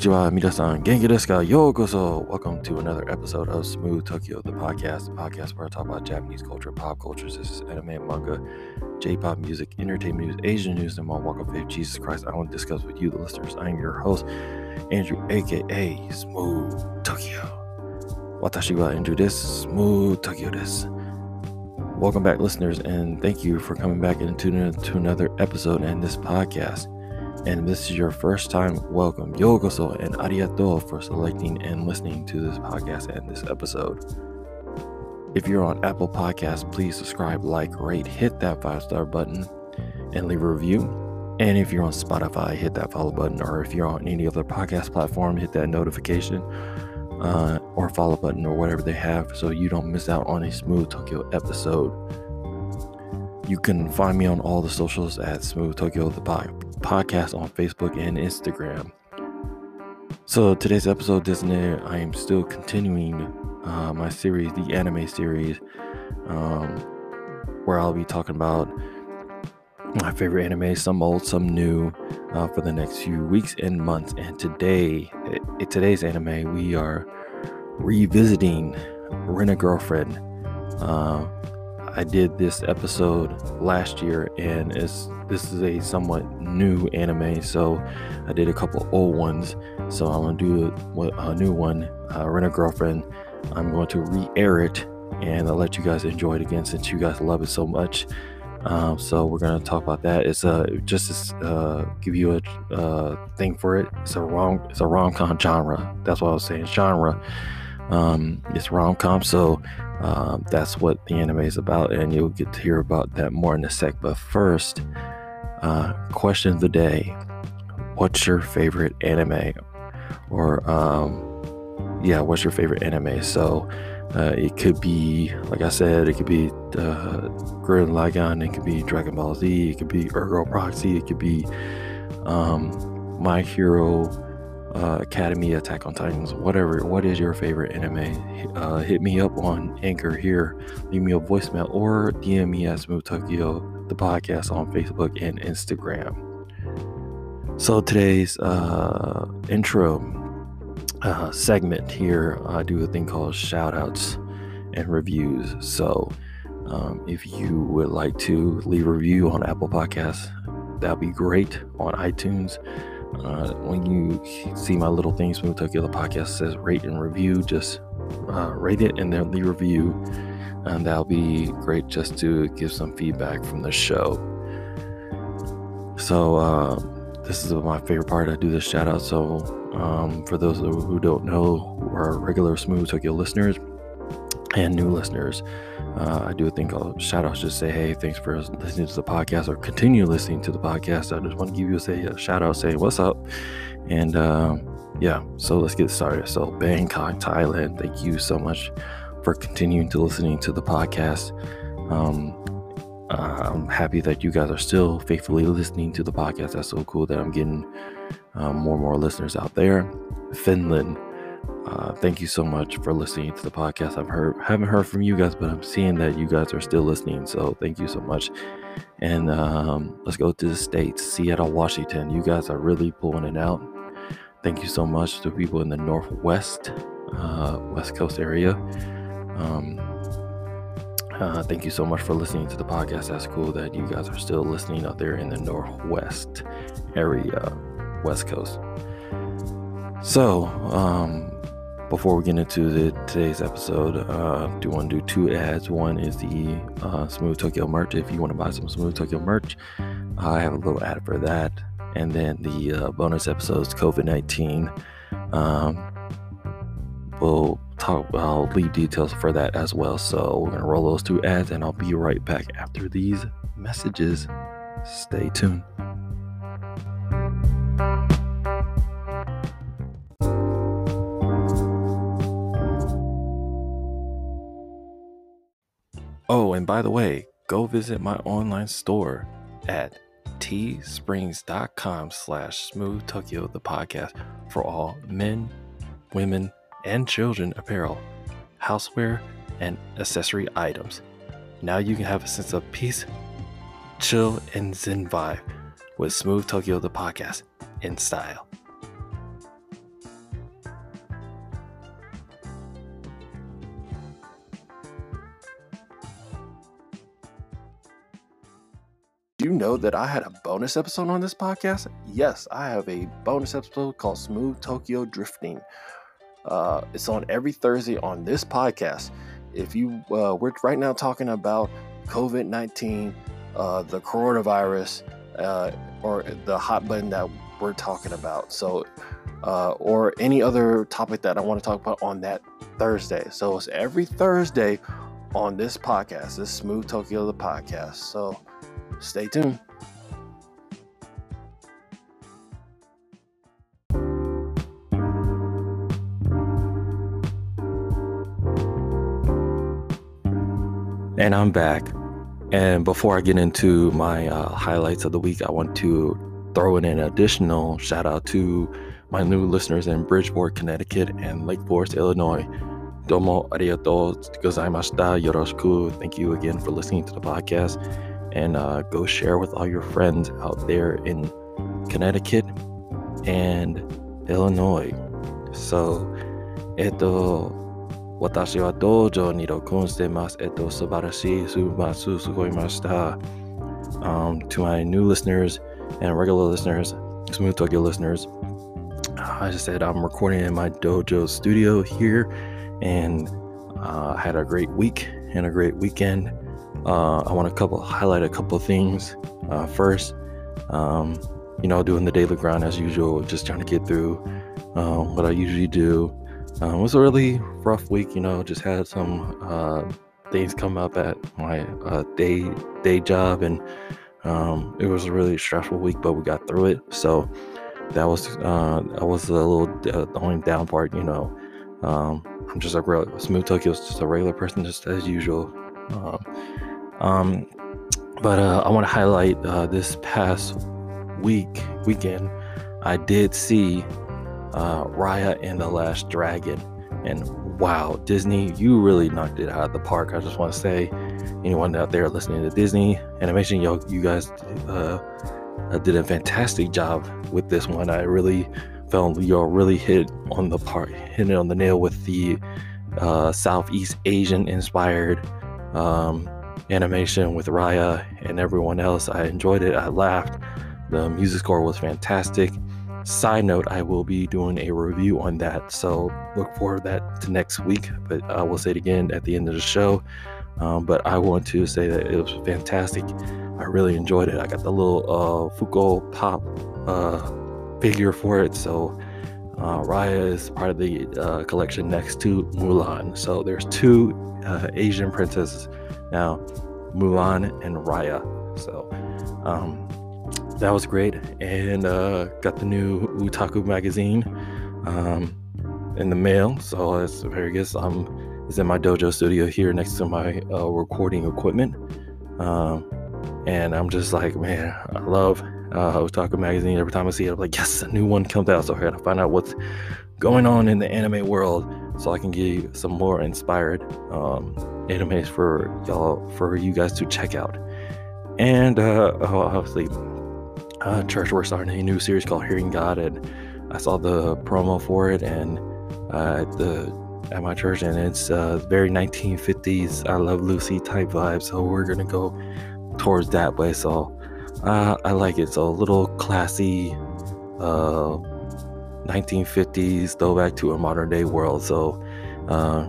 Konnichiwa, minasan, genki desu ka? Yo koso! Welcome to another episode of Smooth Tokyo, the podcast, the podcast where I talk about Japanese culture, pop cultures, this is anime, manga, J-pop music, entertainment news, Asian news, and my walk of faith. Jesus Christ, I want to discuss with you, the listeners. I am your host, Andrew, aka Smooth Tokyo. Watashi wa Andrew This Smooth Tokyo desu. Welcome back, listeners, and thank you for coming back and tuning in to another episode and this podcast. And this is your first time, welcome, yokoso, and arigato for selecting and listening to this podcast and this episode. If you're on Apple Podcasts, please subscribe, like, rate, hit that five star button, and leave a review. And if you're on Spotify, hit that follow button, or if you're on any other podcast platform, hit that notification uh, or follow button or whatever they have so you don't miss out on a Smooth Tokyo episode. You can find me on all the socials at Smooth Tokyo the pod- podcast on Facebook and Instagram. So today's episode, Disney, I am still continuing uh, my series, the anime series, um, where I'll be talking about my favorite anime, some old, some new, uh, for the next few weeks and months. And today, in today's anime, we are revisiting Rent a Girlfriend. Uh, I did this episode last year, and it's this is a somewhat new anime, so I did a couple old ones. So I'm gonna do a, a new one, uh, Rent a Girlfriend. I'm going to re-air it, and I'll let you guys enjoy it again since you guys love it so much. Um, so we're gonna talk about that. It's a just to uh, give you a uh, thing for it. It's a rom it's a rom com genre. That's what I was saying. Genre. Um, it's rom com, so um, that's what the anime is about, and you'll get to hear about that more in a sec. But first, uh, question of the day: What's your favorite anime? Or um, yeah, what's your favorite anime? So uh, it could be, like I said, it could be uh, Gurren Lagann, it could be Dragon Ball Z, it could be Ergo Proxy, it could be um, My Hero uh, Academy, Attack on Titans, whatever. What is your favorite anime? Uh, hit me up on Anchor here, leave me a voicemail, or DM me at Smooth Tokyo, the podcast on Facebook and Instagram. So today's uh, intro uh, segment here, I do a thing called shoutouts and reviews. So um, if you would like to leave a review on Apple Podcasts, that'd be great. On iTunes, uh, when you see my little thing, Smooth Tokyo, the podcast says rate and review, just uh, rate it and then leave review. And that'll be great just to give some feedback from the show. So, uh, this is my favorite part. I do this shout out. So, um, for those who don't know, who are regular Smooth Tokyo listeners and new listeners, uh, I do a thing called shout outs. Just say, hey, thanks for listening to the podcast or continue listening to the podcast. I just want to give you a, say, a shout out, say, what's up? And um, yeah, so let's get started. So, Bangkok, Thailand, thank you so much for continuing to listening to the podcast. Um, uh, I'm happy that you guys are still faithfully listening to the podcast. That's so cool that I'm getting um, more and more listeners out there. Finland, uh, thank you so much for listening to the podcast. I've heard haven't heard from you guys, but I'm seeing that you guys are still listening. So thank you so much. And um, let's go to the states, Seattle, Washington. You guys are really pulling it out. Thank you so much to people in the Northwest, uh, West Coast area. Um, uh, thank you so much for listening to the podcast. That's cool that you guys are still listening out there in the Northwest area, West Coast. So, um, before we get into the, today's episode, uh, do want to do two ads. One is the uh, Smooth Tokyo merch. If you want to buy some Smooth Tokyo merch, I have a little ad for that. And then the uh, bonus episodes, COVID 19. Um, we'll talk, I'll leave details for that as well. So we're going to roll those two ads, and I'll be right back after these messages. Stay tuned. Oh, and by the way, go visit my online store at teesprings.com slash smooth Tokyo the podcast for all men, women, and children apparel, houseware, and accessory items. Now you can have a sense of peace, chill, and zen vibe with Smooth Tokyo the podcast in style. Know that I had a bonus episode on this podcast? Yes, I have a bonus episode called Smooth Tokyo Drifting. Uh, it's on every Thursday on this podcast. If you, uh, we're right now talking about COVID 19, uh, the coronavirus, uh, or the hot button that we're talking about. So, uh, or any other topic that I want to talk about on that Thursday. So it's every Thursday on this podcast, this Smooth Tokyo the podcast. So stay tuned. And I'm back. And before I get into my uh, highlights of the week, I want to throw in an additional shout out to my new listeners in Bridgeport, Connecticut and Lake Forest, Illinois. Domo arigato gozaimashita yoroshiku. Thank you again for listening to the podcast and uh, go share with all your friends out there in Connecticut and Illinois. So, eto watashi wa dojo ni dokun mas eto subarashi sumatsu sugoimashita. Uh, um, to my new listeners and regular listeners, Smooth Tokyo listeners, I just said I'm recording in my dojo studio here and uh, had a great week and a great weekend. Uh, I want to couple highlight a couple things. Uh, first, um, you know, doing the daily grind as usual, just trying to get through uh, what I usually do. Um, it was a really rough week, you know. Just had some uh, things come up at my uh, day day job, and um, it was a really stressful week, but we got through it. So that was uh, that was a little the only down part, you know. Um, I'm just a real smooth Tokyo's just a regular person, just as usual. Um, but uh, I want to highlight uh, this past week weekend. I did see uh, Raya and the Last Dragon, and wow, Disney, you really knocked it out of the park. I just want to say, anyone out there listening to Disney animation, yo, you guys uh, uh, did a fantastic job with this one. I really felt y'all really hit on the part, hit it on the nail with the uh, Southeast Asian inspired um, animation with Raya and everyone else. I enjoyed it. I laughed. The music score was fantastic. Side note, I will be doing a review on that, so look forward that to next week. But I will say it again at the end of the show. Um, but I want to say that it was fantastic. I really enjoyed it. I got the little uh, Pop uh, figure for it, so uh, Raya is part of the uh, collection next to Mulan. So there's two uh, Asian princesses now, Mulan and Raya. So um, that was great, and uh, got the new Otaku magazine um, in the mail. So it's very good. Um, it's in my dojo studio here next to my uh, recording equipment. Um, and I'm just like, man, I love uh, Otaku Magazine. Every time I see it, I'm like, yes, a new one comes out. So I gotta find out what's going on in the anime world so I can get some more inspired um, animes for y'all, for you guys to check out. And uh, oh, obviously, uh, Church, we're starting a new series called Hearing God, and I saw the promo for it and uh, at the at my church, and it's uh, very 1950s I Love Lucy type vibe. So we're gonna go towards that way. So uh, I like it. So a little classy, uh, 1950s throwback to a modern day world. So uh,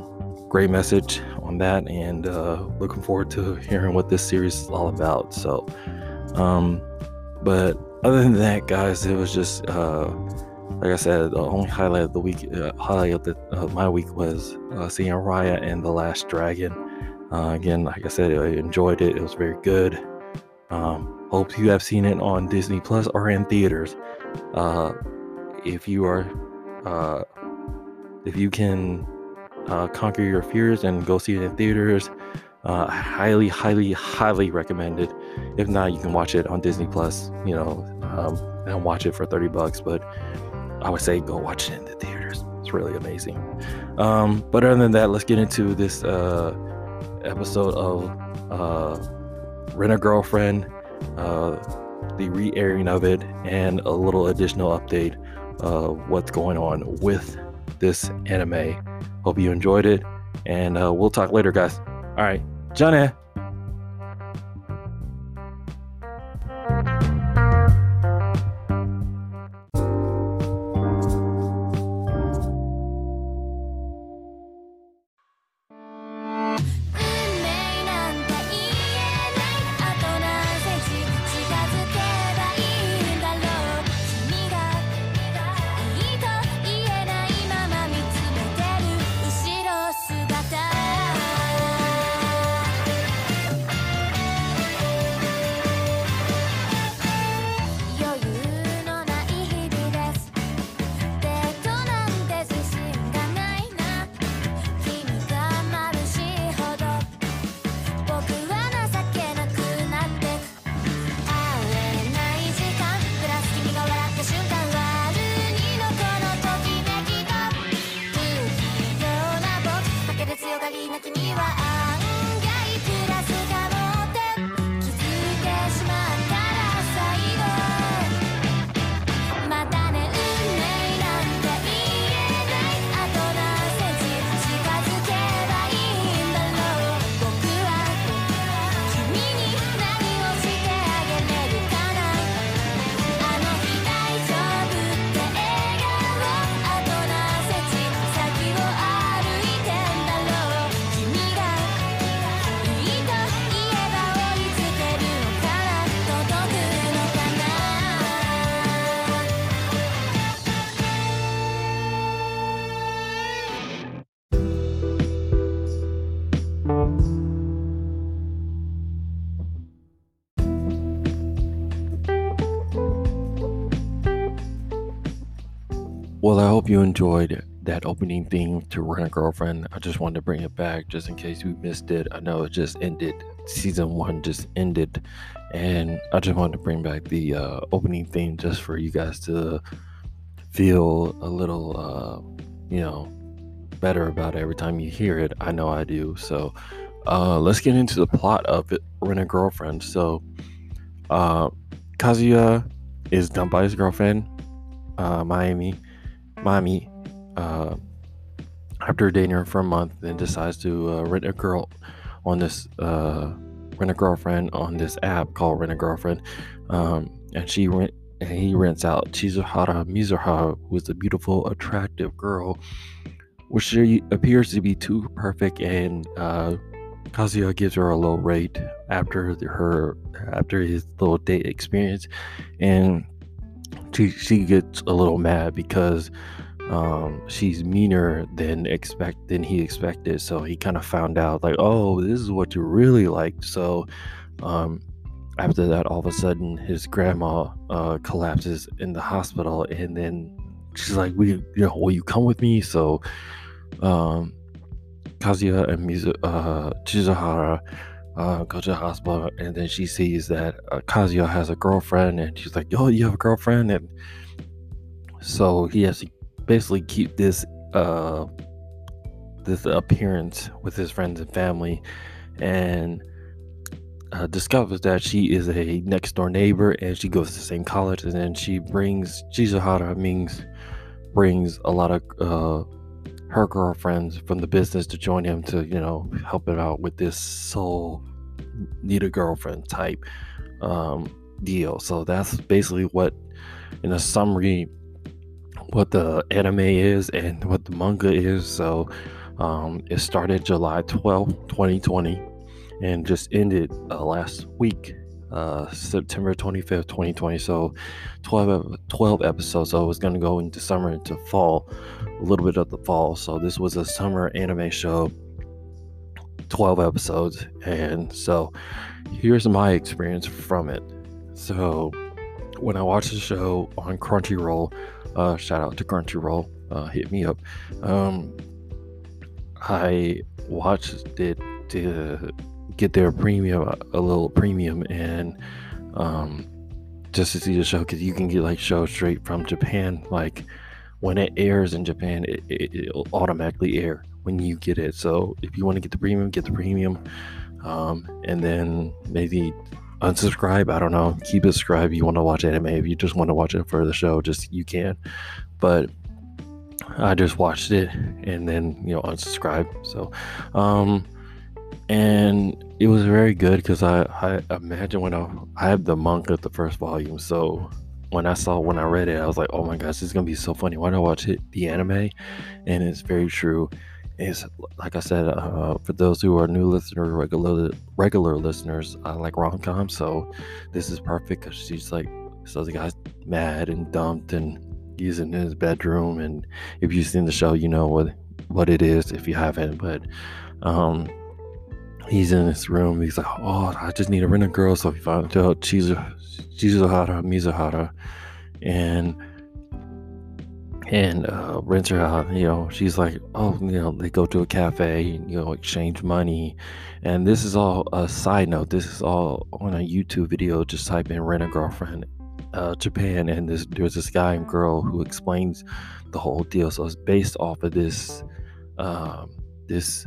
great message on that, and uh, looking forward to hearing what this series is all about. So, um, but other than that, guys, it was just uh, like I said, the only highlight of the week, uh, highlight of, the, my week was uh, seeing Raya and the Last Dragon. Uh, again, like I said, I enjoyed it. It was very good. Um, hope you have seen it on Disney Plus or in theaters. Uh, if you are, uh, if you can uh, conquer your fears and go see it in theaters, uh, highly, highly, highly recommend it. If not, you can watch it on Disney Plus. You know, um, and watch it for thirty bucks. But I would say go watch it in the theaters. It's really amazing. Um, but other than that, let's get into this uh, episode of uh, Rent a Girlfriend, uh, the re airing of it, and a little additional update of what's going on with this anime. Hope you enjoyed it, and uh, we'll talk later, guys. All right, Johnny. Well, I hope you enjoyed that opening theme to Rent a Girlfriend. I just wanted to bring it back just in case you missed it. I know it just ended, season one just ended, and I just wanted to bring back the uh, opening theme just for you guys to feel a little, uh, you know, better about it every time you hear it. I know I do. So uh, let's get into the plot of Rent a Girlfriend. So uh, Kazuya is dumped by his girlfriend, uh, Miami Mommy, uh, after dating her for a month, then decides to uh, rent a girl on this uh, rent a girlfriend on this app called Rent a Girlfriend, um, and she rent and he rents out Chizuhara Mizuha, who is a beautiful, attractive girl, which she appears to be too perfect, and uh, Kazuya gives her a low rate after her after his little date experience, and she she gets a little mad because um, she's meaner than expect than he expected. So he kind of found out like, oh, this is what you really like. So um, after that, all of a sudden, his grandma uh, collapses in the hospital, and then she's like, "We, you know, will you come with me?" So um, Kazuya and Mizu, uh, Chizuhara uh, go to the hospital, and then she sees that uh, Kazuya has a girlfriend, and she's like, "Oh, you have a girlfriend?" And so he has to basically keep this uh, this appearance with his friends and family, and uh, discovers that she is a next door neighbor, and she goes to the same college, and then she brings Shizuhara means brings a lot of uh, her girlfriends from the business to join him to you know help him out with this soul need a girlfriend type um, deal. So that's basically what, in a summary, what the anime is and what the manga is. So um, it started July 12, 2020, and just ended uh, last week, uh, September 25th, 2020. So 12, 12 episodes. So it was going to go into summer into fall, a little bit of the fall. So this was a summer anime show 12 episodes. And so here's my experience from it. So when I watched the show on Crunchyroll, uh, shout out to Crunchyroll, uh, hit me up. Um, I watched it to get their premium, a little premium, and um, just to see the show because you can get like shows straight from Japan. Like when it airs in Japan, it, it, will automatically air when you get it. So if you want to get the premium, get the premium, um, and then maybe unsubscribe. I don't know. Keep it subscribed. You want to watch anime. If you just want to watch it for the show, just you can. But I just watched it and then you know unsubscribe. So, um, and it was very good because I I imagine when I I have the manga the first volume, so when I saw when I read it, I was like, oh my gosh, this is gonna be so funny. Why don't I watch it the anime? And it's very true. It's like I said, uh, for those who are new listeners, regular regular listeners, I like rom com, so this is perfect because she's like, so the guy's mad and dumped, and he's in his bedroom, and if you've seen the show, you know what what it is. If you haven't, but um, he's in his room. He's like, oh, I just need to rent a girl. So he finds out she's Shizuhara Mizuhara, and and uh, rents her out. You know, she's like, oh, you know, they go to a cafe, you know, exchange money, and this is all a side note. This is all on a YouTube video. Just type in "rent a girlfriend." Uh, Japan, and this, there's this guy and girl who explains the whole deal. So it's based off of this, um, this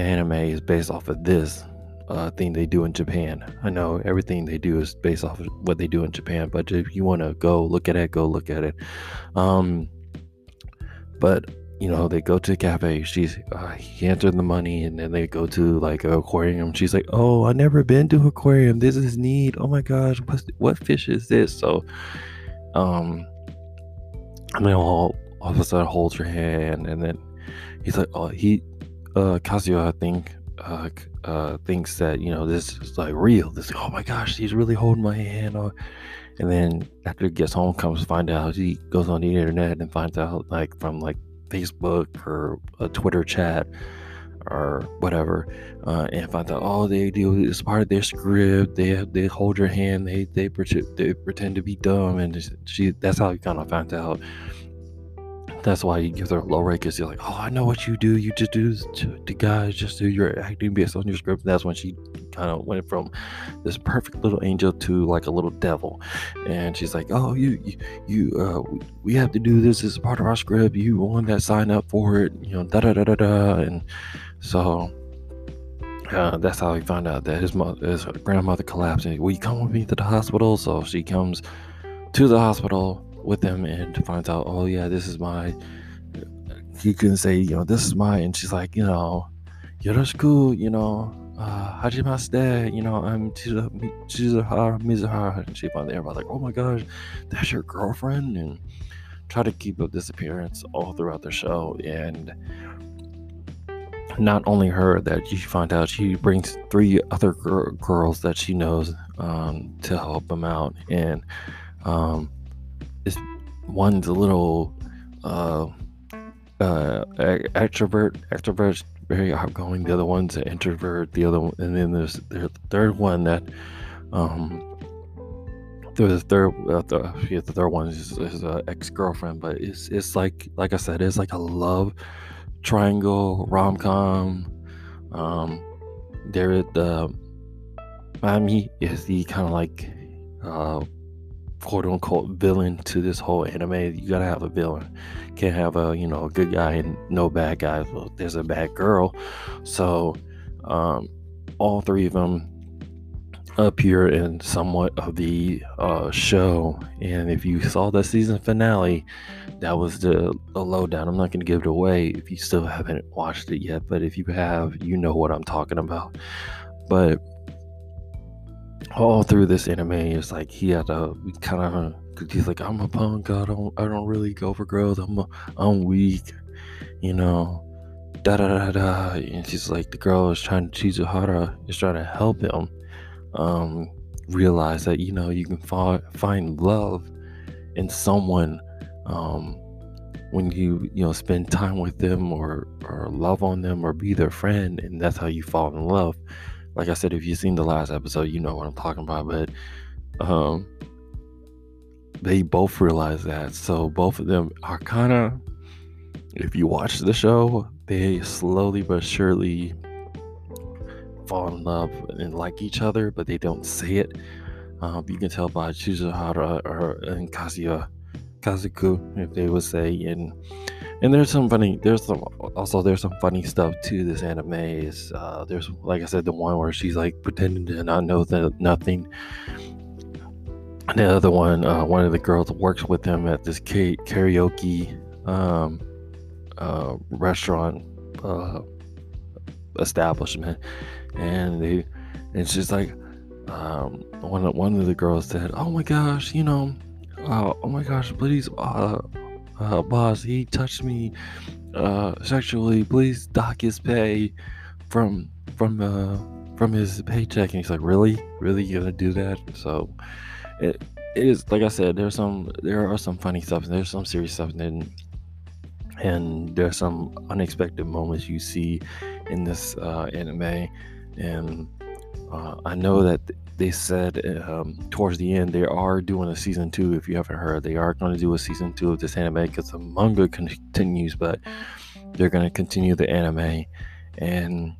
anime is based off of this uh, thing they do in Japan. I know everything they do is based off of what they do in Japan, but if you want to go look at it, go look at it. Um, but you know, they go to the cafe. She's uh, he hands her the money, and then they go to like an aquarium. She's like, "Oh, I never been to aquarium. This is neat. Oh my gosh, what what fish is this?" So, um, and then all all of a sudden holds her hand, and then he's like, "Oh, he, uh, I think, uh, uh, thinks that you know this is like real. This oh my gosh, he's really holding my hand. And then after he gets home, comes find out he goes on the internet and finds out like from like Facebook or a Twitter chat or whatever, uh, and finds out all oh, they do is part of their script. They they hold your hand. They they pretend they pretend to be dumb, and she that's how he kind of finds out that's why you give her low rate because you're like, oh, I know what you do. You just do to guys, just do your acting based on your script. And that's when she kind of went from this perfect little angel to like a little devil. And she's like, oh, you, you, you uh, we have to do this as part of our script. You want that sign up for it, you know, da da da da da. And so uh, that's how he found out that his mother, his grandmother collapsed. And will you come with me to the hospital? So she comes to the hospital with them and finds out, oh yeah, this is my. He can say, you know, this is mine, and she's like, you know, yoroshiku, you know, uh, hajimashite, you know, I'm Chizuhara Mizuhara, and she finds out, like, oh my gosh, that's your girlfriend, and try to keep up this appearance all throughout the show, and not only her that you find out she brings three other gr- girls that she knows um, to help them out. And um, is one's a little uh, uh, extrovert, extrovert, very outgoing. The other one's an introvert. The other one, and then there's the third one that um, there's the third, uh, the, yeah, the third one is, is an ex girlfriend, but it's it's like like I said, it's like a love triangle rom com. Um, there the Mami is the kind of like uh, quote unquote villain to this whole anime. You gotta have a villain. Can't have a you know a good guy and no bad guys. Well, there's a bad girl, so um, all three of them appear in somewhat of the uh, show. And if you saw the season finale, that was the, the lowdown. I'm not to give it away if you still haven't watched it yet, but if you have, you know what I'm talking about. But all through this anime, it's like he had a kind of he's like I'm a punk. I don't I don't really go for girls. I'm a, I'm weak, you know. Da da da da. And she's like the girl is trying to Chizuhara is trying to help him um, realize that you know you can fa- find love in someone um, when you you know spend time with them or or love on them or be their friend, and that's how you fall in love. Like I said, if you've seen the last episode, you know what I'm talking about. But um, they both realize that, so both of them are kind of. If you watch the show, they slowly but surely fall in love and like each other, but they don't say it. Um, you can tell by Chizuhara or and Kazuya, Kazuku, if they would say. And and there's some funny. There's some also there's some funny stuff to this anime. Is uh, there's like I said the one where she's like pretending to not know that nothing. And the other one, uh, one of the girls works with him at this karaoke um, uh, restaurant uh, establishment, and they and she's like um, one of one of the girls said, "Oh my gosh, you know, uh, oh my gosh, please, uh, uh, boss, he touched me uh, sexually. Please dock his pay from from uh, from his paycheck." And he's like, "Really, really, you gonna do that?" So it, it is like I said. There's some there are some funny stuff and there's some serious stuff and and there's some unexpected moments you see in this uh, anime and uh, I know that they said um, towards the end they are doing a season two. If you haven't heard, they are going to do a season two of this anime because the manga continues, but they're going to continue the anime, and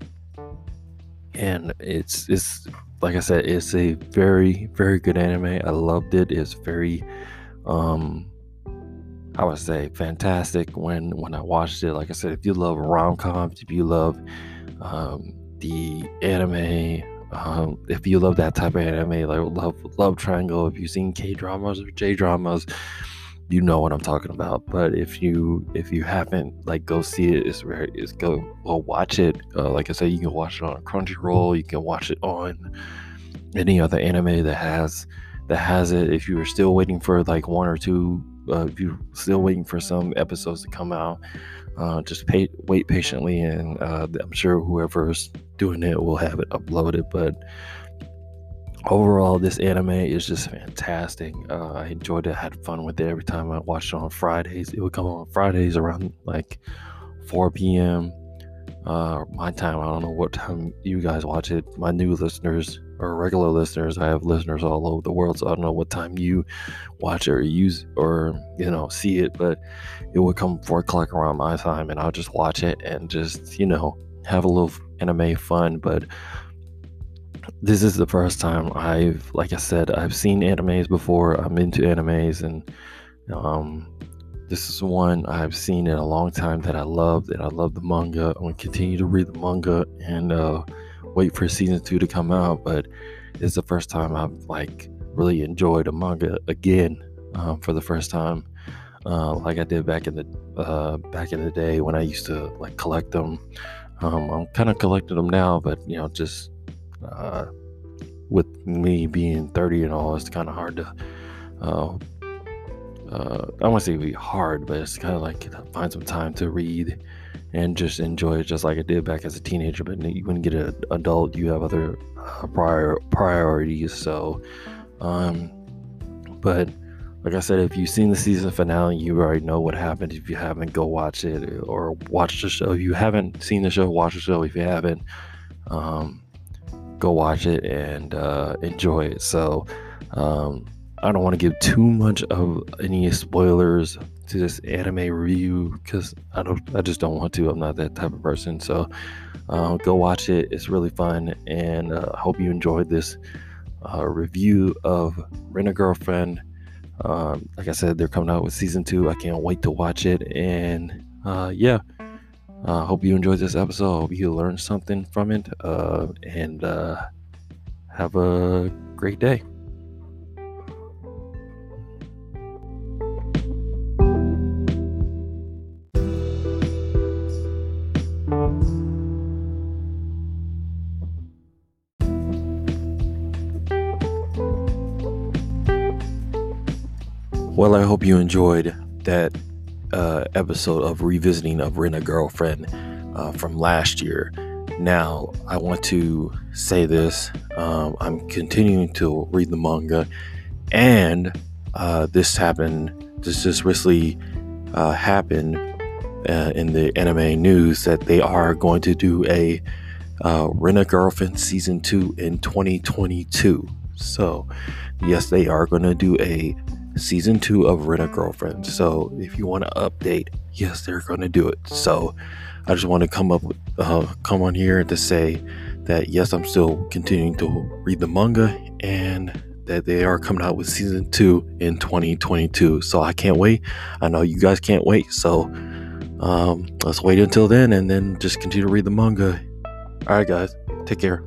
and it's it's like I said, it's a very very good anime. I loved it. It's very um I would say fantastic when when I watched it. Like I said, if you love rom coms, if you love um, the anime. Um, if you love that type of anime, like love love triangle, if you've seen K dramas or J dramas, you know what I'm talking about. But if you if you haven't, like go see it. It's very it's go well watch it. Uh, like I said, you can watch it on Crunchyroll. You can watch it on any other anime that has that has it. If you are still waiting for like one or two, uh, if you're still waiting for some episodes to come out, uh, just pay, wait patiently, and uh, I'm sure whoever's doing it will have it uploaded. But overall, this anime is just fantastic. Uh, I enjoyed it, had fun with it every time I watched it on Fridays. It would come on Fridays around like 4 p.m. Uh, my time. I don't know what time you guys watch it. My new listeners or regular listeners, I have listeners all over the world, so I don't know what time you watch or use or you know see it, but it would come four o'clock around my time, and I'll just watch it and just you know have a little anime fun. But this is the first time I've, like I said, I've seen animes before. I'm into animes, and um, this is one I've seen in a long time that I loved, and I love the manga. I'm gonna continue to read the manga and uh, wait for season two to come out. But it's the first time I've like really enjoyed a manga again um, for the first time, uh, like I did back in the uh, back in the day when I used to like collect them. Um, I'm kind of collecting them now, but you know, just uh, with me being 30 and all, it's kind of hard to uh, uh, I want to say be hard, but it's kind of like find some time to read and just enjoy it, just like I did back as a teenager. But when you get an adult, you have other uh, prior priorities. So, um, but like I said, if you've seen the season finale, you already know what happened. If you haven't, go watch it or watch the show. If you haven't seen the show, watch the show. If you haven't, um, go watch it and uh, enjoy it. So. Um, I don't want to give too much of any spoilers to this anime review because I don't I just don't want to. I'm not that type of person. So uh, go watch it. It's really fun, and uh, hope you enjoyed this uh, review of Rent a Girlfriend. Um, like I said, they're coming out with season two. I can't wait to watch it, and uh, yeah. I hope you enjoyed this episode. Hope you learned something from it. Uh, and uh, have a great day. Well, I hope you enjoyed that uh, episode of Revisiting of Rent a Girlfriend uh, from last year. Now, I want to say this um, I'm continuing to read the manga, and uh, this happened, this just recently uh, happened uh, in the anime news that they are going to do a uh, Rent a Girlfriend season 2 in 2022. So, yes, they are going to do a season two of Rent a Girlfriend. So if you want to update, yes, they're going to do it. So I just want to come up uh, come on here to say that yes, I'm still continuing to read the manga and that they are coming out with season two in 2022. So I can't wait. I know you guys can't wait. So um, let's wait until then and then just continue to read the manga. All right, guys, take care.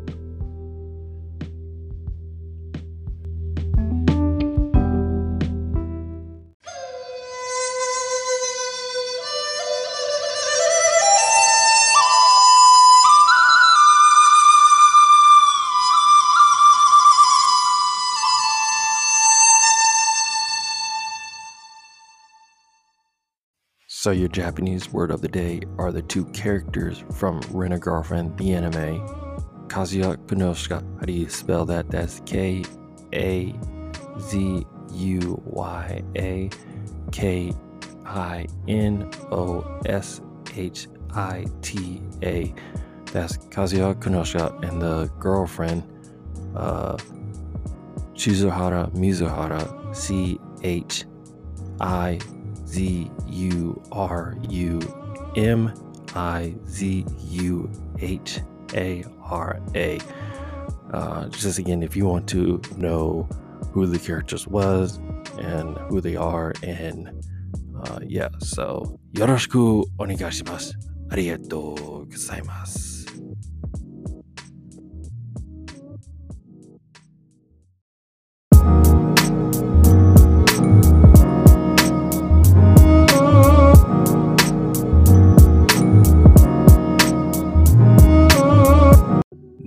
So, your Japanese word of the day are the two characters from Rent a Girlfriend, the anime. Kazuya Kinoshita. How do you spell that? That's K A Z U Y A K I N O S H I T A. That's Kazuya Kinoshita and the girlfriend, uh, Chizuhara Mizuhara, C H I Z U R U M I Z U H A R A. Uh, just again, if you want to know who the characters was and who they are, and uh, yeah, so yoroshiku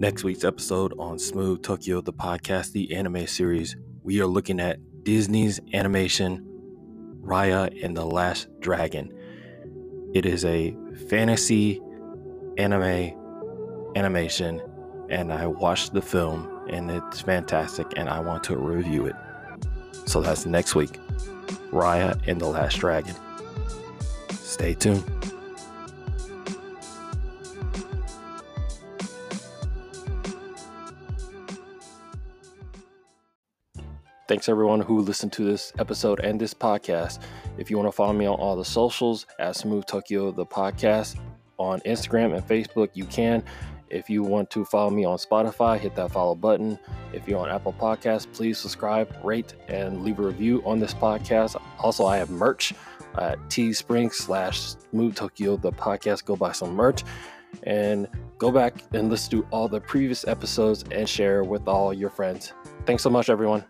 next week's episode on Smooth Tokyo, the podcast, the anime series, we are looking at Disney's animation Raya and the Last Dragon. It is a fantasy anime animation, and I watched the film, and it's fantastic, and I want to review it. So that's next week Raya and the Last Dragon. Stay tuned. Thanks everyone who listened to this episode and this podcast. If you want to follow me on all the socials at Smooth Tokyo the podcast on Instagram and Facebook, you can. If you want to follow me on Spotify, hit that follow button. If you're on Apple Podcasts, please subscribe, rate, and leave a review on this podcast. Also, I have merch at Teespring slash Smooth Tokyo the podcast. Go buy some merch and go back and listen to all the previous episodes and share with all your friends. Thanks so much, everyone.